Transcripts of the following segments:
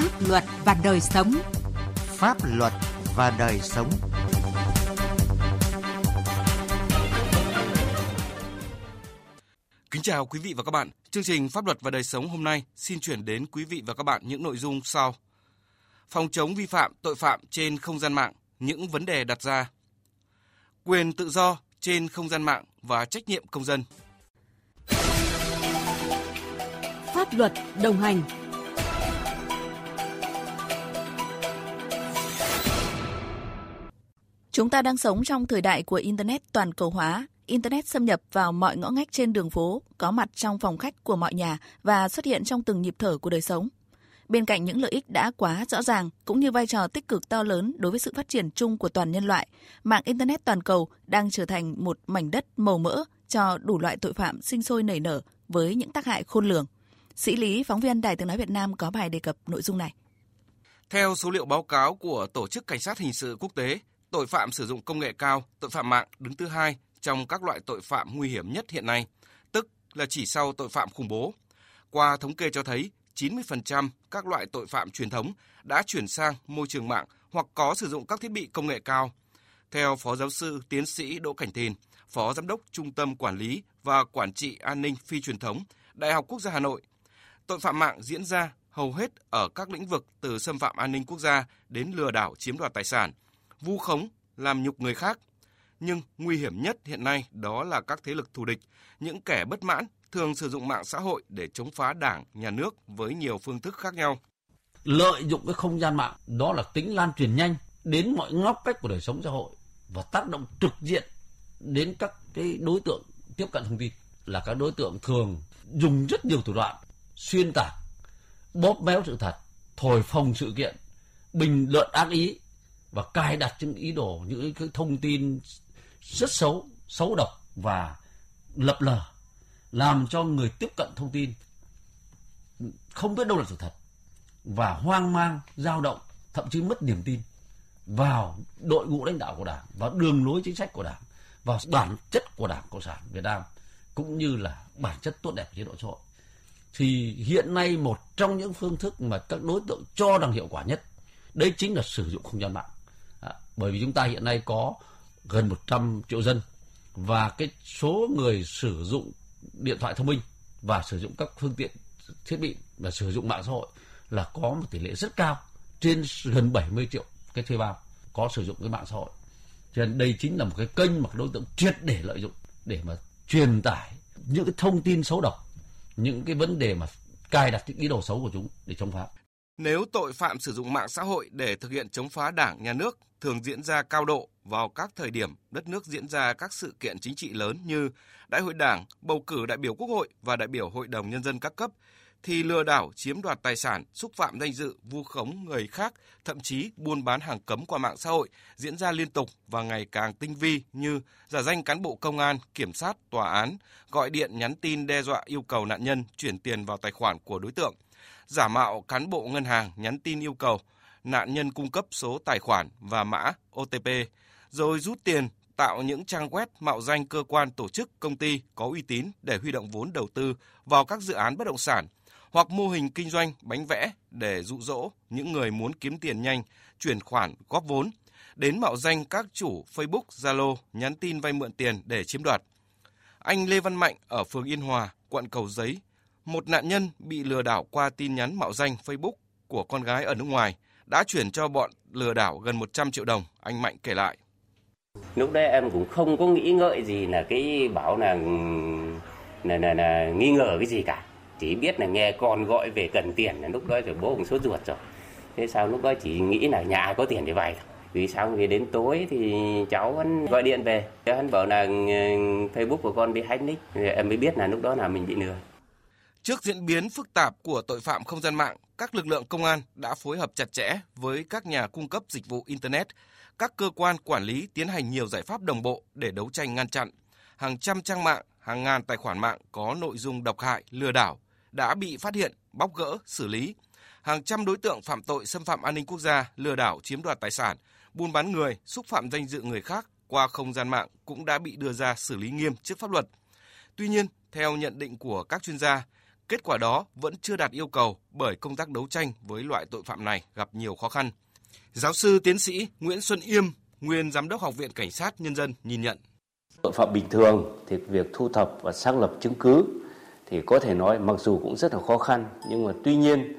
pháp luật và đời sống. Pháp luật và đời sống. Kính chào quý vị và các bạn. Chương trình Pháp luật và đời sống hôm nay xin chuyển đến quý vị và các bạn những nội dung sau. Phòng chống vi phạm tội phạm trên không gian mạng, những vấn đề đặt ra. Quyền tự do trên không gian mạng và trách nhiệm công dân. Pháp luật đồng hành Chúng ta đang sống trong thời đại của Internet toàn cầu hóa. Internet xâm nhập vào mọi ngõ ngách trên đường phố, có mặt trong phòng khách của mọi nhà và xuất hiện trong từng nhịp thở của đời sống. Bên cạnh những lợi ích đã quá rõ ràng, cũng như vai trò tích cực to lớn đối với sự phát triển chung của toàn nhân loại, mạng Internet toàn cầu đang trở thành một mảnh đất màu mỡ cho đủ loại tội phạm sinh sôi nảy nở với những tác hại khôn lường. Sĩ Lý, phóng viên Đài tiếng nói Việt Nam có bài đề cập nội dung này. Theo số liệu báo cáo của Tổ chức Cảnh sát Hình sự Quốc tế, tội phạm sử dụng công nghệ cao, tội phạm mạng đứng thứ hai trong các loại tội phạm nguy hiểm nhất hiện nay, tức là chỉ sau tội phạm khủng bố. Qua thống kê cho thấy, 90% các loại tội phạm truyền thống đã chuyển sang môi trường mạng hoặc có sử dụng các thiết bị công nghệ cao. Theo Phó Giáo sư Tiến sĩ Đỗ Cảnh Thìn, Phó Giám đốc Trung tâm Quản lý và Quản trị An ninh Phi truyền thống, Đại học Quốc gia Hà Nội, tội phạm mạng diễn ra hầu hết ở các lĩnh vực từ xâm phạm an ninh quốc gia đến lừa đảo chiếm đoạt tài sản, vu khống, làm nhục người khác. Nhưng nguy hiểm nhất hiện nay đó là các thế lực thù địch, những kẻ bất mãn thường sử dụng mạng xã hội để chống phá đảng, nhà nước với nhiều phương thức khác nhau. Lợi dụng cái không gian mạng đó là tính lan truyền nhanh đến mọi ngóc cách của đời sống xã hội và tác động trực diện đến các cái đối tượng tiếp cận thông tin là các đối tượng thường dùng rất nhiều thủ đoạn xuyên tạc bóp méo sự thật thổi phồng sự kiện bình luận ác ý và cài đặt những ý đồ, những cái thông tin rất xấu xấu độc và lập lờ, làm cho người tiếp cận thông tin không biết đâu là sự thật và hoang mang, dao động, thậm chí mất niềm tin vào đội ngũ lãnh đạo của đảng, vào đường lối chính sách của đảng, vào bản chất của đảng cộng sản việt nam, cũng như là bản chất tốt đẹp của chế độ xã hội. Thì hiện nay một trong những phương thức mà các đối tượng cho rằng hiệu quả nhất, đấy chính là sử dụng không gian mạng à, bởi vì chúng ta hiện nay có gần 100 triệu dân và cái số người sử dụng điện thoại thông minh và sử dụng các phương tiện thiết bị và sử dụng mạng xã hội là có một tỷ lệ rất cao trên gần 70 triệu cái thuê bao có sử dụng cái mạng xã hội cho nên đây chính là một cái kênh mà đối tượng triệt để lợi dụng để mà truyền tải những cái thông tin xấu độc những cái vấn đề mà cài đặt những ý đồ xấu của chúng để chống phá. Nếu tội phạm sử dụng mạng xã hội để thực hiện chống phá đảng, nhà nước thường diễn ra cao độ vào các thời điểm đất nước diễn ra các sự kiện chính trị lớn như Đại hội Đảng, bầu cử đại biểu Quốc hội và đại biểu Hội đồng Nhân dân các cấp, thì lừa đảo, chiếm đoạt tài sản, xúc phạm danh dự, vu khống người khác, thậm chí buôn bán hàng cấm qua mạng xã hội diễn ra liên tục và ngày càng tinh vi như giả danh cán bộ công an, kiểm sát, tòa án, gọi điện nhắn tin đe dọa yêu cầu nạn nhân chuyển tiền vào tài khoản của đối tượng, giả mạo cán bộ ngân hàng nhắn tin yêu cầu nạn nhân cung cấp số tài khoản và mã OTP, rồi rút tiền tạo những trang web mạo danh cơ quan tổ chức công ty có uy tín để huy động vốn đầu tư vào các dự án bất động sản hoặc mô hình kinh doanh bánh vẽ để dụ dỗ những người muốn kiếm tiền nhanh, chuyển khoản góp vốn, đến mạo danh các chủ Facebook, Zalo nhắn tin vay mượn tiền để chiếm đoạt. Anh Lê Văn Mạnh ở phường Yên Hòa, quận Cầu Giấy, một nạn nhân bị lừa đảo qua tin nhắn mạo danh Facebook của con gái ở nước ngoài đã chuyển cho bọn lừa đảo gần 100 triệu đồng, anh Mạnh kể lại. Lúc đấy em cũng không có nghĩ ngợi gì là cái bảo là là, là, là nghi ngờ cái gì cả. Chỉ biết là nghe con gọi về cần tiền là lúc đó rồi bố cũng sốt ruột rồi. Thế sao lúc đó chỉ nghĩ là nhà có tiền để vay thôi. Vì sao vì đến tối thì cháu vẫn gọi điện về. Cháu hắn bảo là ờ, facebook của con bị hack nick. Em mới biết là lúc đó là mình bị lừa. Trước diễn biến phức tạp của tội phạm không gian mạng, các lực lượng công an đã phối hợp chặt chẽ với các nhà cung cấp dịch vụ Internet, các cơ quan quản lý tiến hành nhiều giải pháp đồng bộ để đấu tranh ngăn chặn. Hàng trăm trang mạng, hàng ngàn tài khoản mạng có nội dung độc hại, lừa đảo, đã bị phát hiện, bóc gỡ, xử lý. Hàng trăm đối tượng phạm tội xâm phạm an ninh quốc gia, lừa đảo chiếm đoạt tài sản, buôn bán người, xúc phạm danh dự người khác qua không gian mạng cũng đã bị đưa ra xử lý nghiêm trước pháp luật. Tuy nhiên, theo nhận định của các chuyên gia, Kết quả đó vẫn chưa đạt yêu cầu bởi công tác đấu tranh với loại tội phạm này gặp nhiều khó khăn. Giáo sư tiến sĩ Nguyễn Xuân Yêm, nguyên giám đốc Học viện Cảnh sát Nhân dân nhìn nhận. Tội phạm bình thường thì việc thu thập và xác lập chứng cứ thì có thể nói mặc dù cũng rất là khó khăn nhưng mà tuy nhiên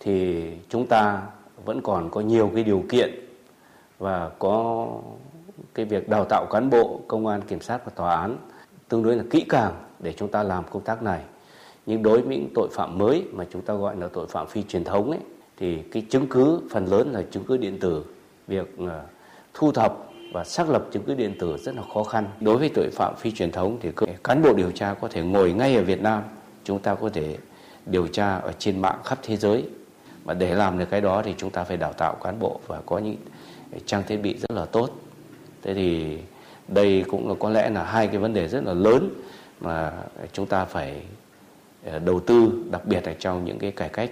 thì chúng ta vẫn còn có nhiều cái điều kiện và có cái việc đào tạo cán bộ công an kiểm sát và tòa án tương đối là kỹ càng để chúng ta làm công tác này nhưng đối với những tội phạm mới mà chúng ta gọi là tội phạm phi truyền thống ấy, thì cái chứng cứ phần lớn là chứng cứ điện tử. Việc ờ, thu thập và xác lập chứng cứ điện tử rất là khó khăn. Đối với tội phạm phi truyền thống thì cán bộ điều tra có thể ngồi ngay ở Việt Nam, chúng ta có thể điều tra ở trên mạng khắp thế giới. Mà để làm được cái đó thì chúng ta phải đào tạo cán bộ và có những trang thiết bị rất là tốt. Thế thì đây cũng là có lẽ là hai cái vấn đề rất là lớn mà chúng ta phải Ờ, đầu tư đặc biệt là trong những cái cải cách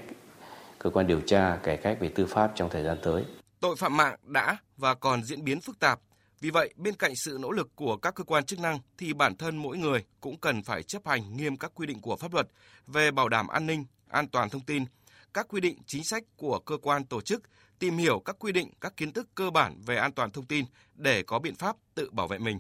cơ quan điều tra cải cách về tư pháp trong thời gian tới. Tội phạm mạng đã và còn diễn biến phức tạp. Vì vậy, bên cạnh sự nỗ lực của các cơ quan chức năng thì bản thân mỗi người cũng cần phải chấp hành nghiêm các quy định của pháp luật về bảo đảm an ninh, an toàn thông tin, các quy định chính sách của cơ quan tổ chức, tìm hiểu các quy định, các kiến thức cơ bản về an toàn thông tin để có biện pháp tự bảo vệ mình.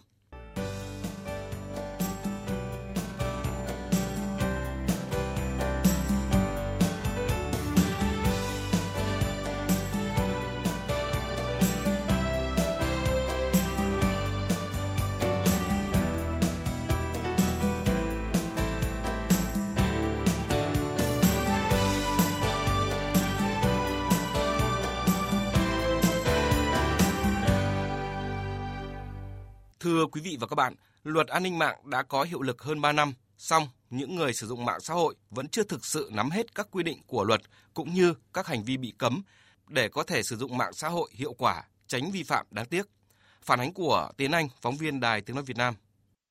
Thưa quý vị và các bạn, luật an ninh mạng đã có hiệu lực hơn 3 năm, song những người sử dụng mạng xã hội vẫn chưa thực sự nắm hết các quy định của luật cũng như các hành vi bị cấm để có thể sử dụng mạng xã hội hiệu quả, tránh vi phạm đáng tiếc. Phản ánh của Tiến Anh, phóng viên Đài Tiếng nói Việt Nam.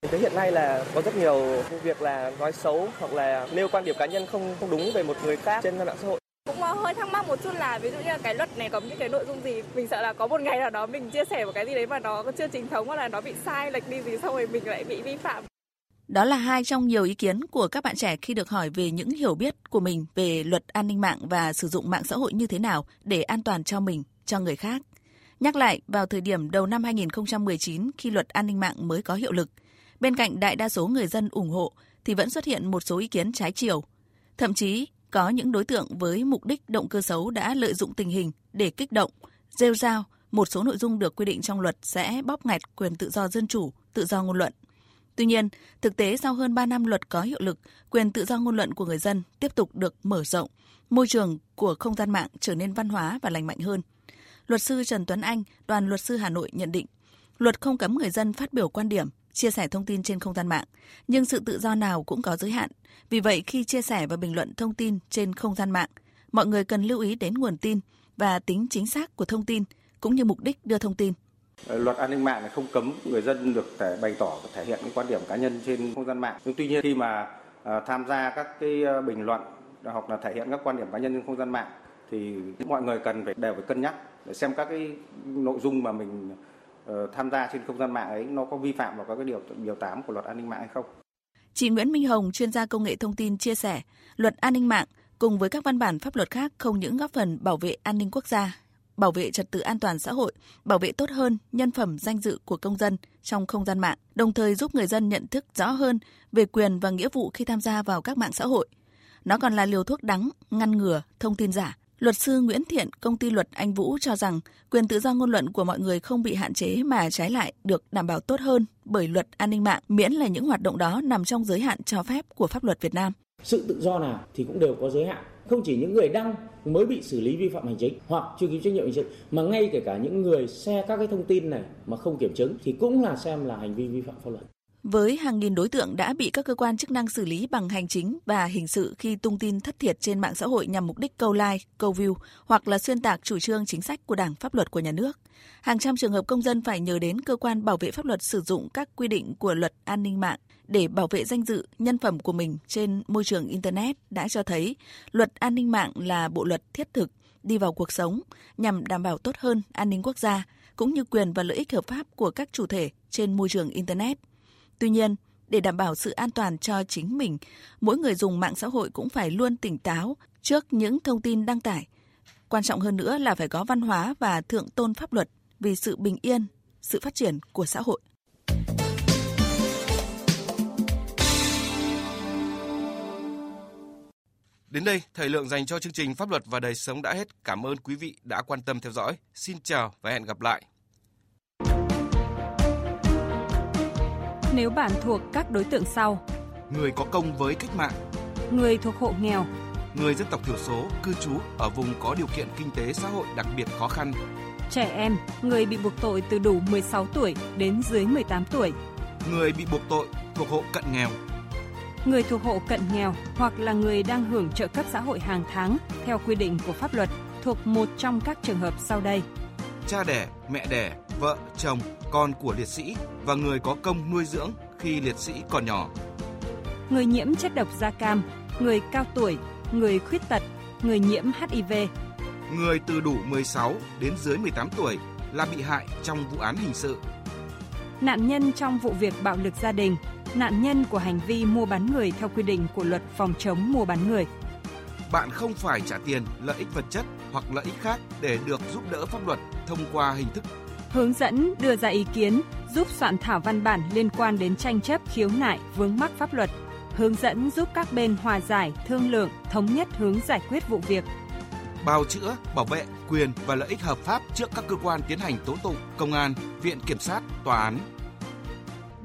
Thế hiện nay là có rất nhiều việc là nói xấu hoặc là nêu quan điểm cá nhân không không đúng về một người khác trên mạng xã hội cũng ờ, hơi thắc mắc một chút là ví dụ như là cái luật này có những cái nội dung gì mình sợ là có một ngày nào đó mình chia sẻ một cái gì đấy mà nó chưa chính thống hoặc là nó bị sai lệch đi gì xong rồi mình lại bị vi phạm đó là hai trong nhiều ý kiến của các bạn trẻ khi được hỏi về những hiểu biết của mình về luật an ninh mạng và sử dụng mạng xã hội như thế nào để an toàn cho mình, cho người khác. Nhắc lại, vào thời điểm đầu năm 2019 khi luật an ninh mạng mới có hiệu lực, bên cạnh đại đa số người dân ủng hộ thì vẫn xuất hiện một số ý kiến trái chiều. Thậm chí có những đối tượng với mục đích động cơ xấu đã lợi dụng tình hình để kích động, rêu rao một số nội dung được quy định trong luật sẽ bóp nghẹt quyền tự do dân chủ, tự do ngôn luận. Tuy nhiên, thực tế sau hơn 3 năm luật có hiệu lực, quyền tự do ngôn luận của người dân tiếp tục được mở rộng, môi trường của không gian mạng trở nên văn hóa và lành mạnh hơn. Luật sư Trần Tuấn Anh, đoàn luật sư Hà Nội nhận định, luật không cấm người dân phát biểu quan điểm, chia sẻ thông tin trên không gian mạng, nhưng sự tự do nào cũng có giới hạn. Vì vậy, khi chia sẻ và bình luận thông tin trên không gian mạng, mọi người cần lưu ý đến nguồn tin và tính chính xác của thông tin cũng như mục đích đưa thông tin. Ờ, luật an ninh mạng không cấm người dân được thể bày tỏ và thể hiện những quan điểm cá nhân trên không gian mạng. Nhưng tuy nhiên khi mà ờ, tham gia các cái ờ, bình luận hoặc là thể hiện các quan điểm cá nhân trên không gian mạng thì mọi người cần phải đều phải cân nhắc để xem các cái nội dung mà mình Ờ, tham gia trên không gian mạng ấy nó có vi phạm vào các cái điều điều 8 của luật an ninh mạng hay không. Chị Nguyễn Minh Hồng, chuyên gia công nghệ thông tin chia sẻ, luật an ninh mạng cùng với các văn bản pháp luật khác không những góp phần bảo vệ an ninh quốc gia, bảo vệ trật tự an toàn xã hội, bảo vệ tốt hơn nhân phẩm danh dự của công dân trong không gian mạng, đồng thời giúp người dân nhận thức rõ hơn về quyền và nghĩa vụ khi tham gia vào các mạng xã hội. Nó còn là liều thuốc đắng ngăn ngừa thông tin giả, Luật sư Nguyễn Thiện, công ty luật Anh Vũ cho rằng quyền tự do ngôn luận của mọi người không bị hạn chế mà trái lại được đảm bảo tốt hơn bởi luật an ninh mạng miễn là những hoạt động đó nằm trong giới hạn cho phép của pháp luật Việt Nam. Sự tự do nào thì cũng đều có giới hạn. Không chỉ những người đăng mới bị xử lý vi phạm hành chính hoặc chưa ký trách nhiệm hình sự mà ngay kể cả những người share các cái thông tin này mà không kiểm chứng thì cũng là xem là hành vi vi phạm pháp luật với hàng nghìn đối tượng đã bị các cơ quan chức năng xử lý bằng hành chính và hình sự khi tung tin thất thiệt trên mạng xã hội nhằm mục đích câu like, câu view hoặc là xuyên tạc chủ trương chính sách của Đảng pháp luật của nhà nước. Hàng trăm trường hợp công dân phải nhờ đến cơ quan bảo vệ pháp luật sử dụng các quy định của luật an ninh mạng để bảo vệ danh dự, nhân phẩm của mình trên môi trường internet đã cho thấy luật an ninh mạng là bộ luật thiết thực đi vào cuộc sống nhằm đảm bảo tốt hơn an ninh quốc gia cũng như quyền và lợi ích hợp pháp của các chủ thể trên môi trường internet. Tuy nhiên, Để đảm bảo sự an toàn cho chính mình, mỗi người dùng mạng xã hội cũng phải luôn tỉnh táo trước những thông tin đăng tải. Quan trọng hơn nữa là phải có văn hóa và thượng tôn pháp luật vì sự bình yên, sự phát triển của xã hội. Đến đây, thời lượng dành cho chương trình Pháp luật và đời sống đã hết. Cảm ơn quý vị đã quan tâm theo dõi. Xin chào và hẹn gặp lại. Nếu bạn thuộc các đối tượng sau: Người có công với cách mạng, người thuộc hộ nghèo, người dân tộc thiểu số cư trú ở vùng có điều kiện kinh tế xã hội đặc biệt khó khăn, trẻ em, người bị buộc tội từ đủ 16 tuổi đến dưới 18 tuổi, người bị buộc tội thuộc hộ cận nghèo, người thuộc hộ cận nghèo hoặc là người đang hưởng trợ cấp xã hội hàng tháng theo quy định của pháp luật thuộc một trong các trường hợp sau đây. Cha đẻ, mẹ đẻ, vợ, chồng, con của liệt sĩ và người có công nuôi dưỡng khi liệt sĩ còn nhỏ. Người nhiễm chất độc da cam, người cao tuổi, người khuyết tật, người nhiễm HIV, Người từ đủ 16 đến dưới 18 tuổi là bị hại trong vụ án hình sự. nạn nhân trong vụ việc bạo lực gia đình, nạn nhân của hành vi mua bán người theo quy định của luật phòng chống mua bán người. Bạn không phải trả tiền, lợi ích vật chất hoặc lợi ích khác để được giúp đỡ pháp luật thông qua hình thức Hướng dẫn đưa ra ý kiến, giúp soạn thảo văn bản liên quan đến tranh chấp khiếu nại vướng mắc pháp luật, hướng dẫn giúp các bên hòa giải, thương lượng, thống nhất hướng giải quyết vụ việc, bào chữa, bảo vệ quyền và lợi ích hợp pháp trước các cơ quan tiến hành tố tụng, công an, viện kiểm sát, tòa án.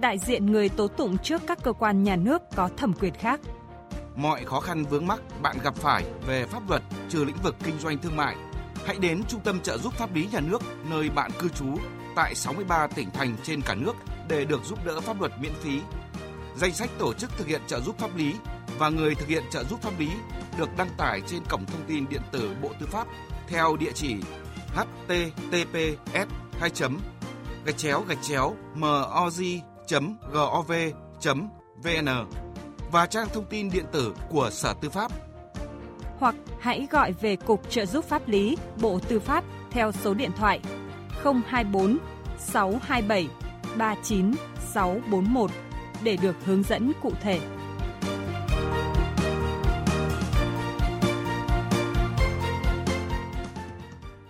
đại diện người tố tụng trước các cơ quan nhà nước có thẩm quyền khác. Mọi khó khăn vướng mắc bạn gặp phải về pháp luật trừ lĩnh vực kinh doanh thương mại, hãy đến Trung tâm trợ giúp pháp lý nhà nước, nơi bạn cư trú, tại 63 tỉnh thành trên cả nước để được giúp đỡ pháp luật miễn phí. Danh sách tổ chức thực hiện trợ giúp pháp lý và người thực hiện trợ giúp pháp lý được đăng tải trên cổng thông tin điện tử Bộ Tư pháp theo địa chỉ https 2 gạch chéo gạch chéo moz.gov.vn và trang thông tin điện tử của Sở Tư pháp hoặc hãy gọi về Cục Trợ giúp pháp lý, Bộ Tư pháp theo số điện thoại 024 627 39641 để được hướng dẫn cụ thể.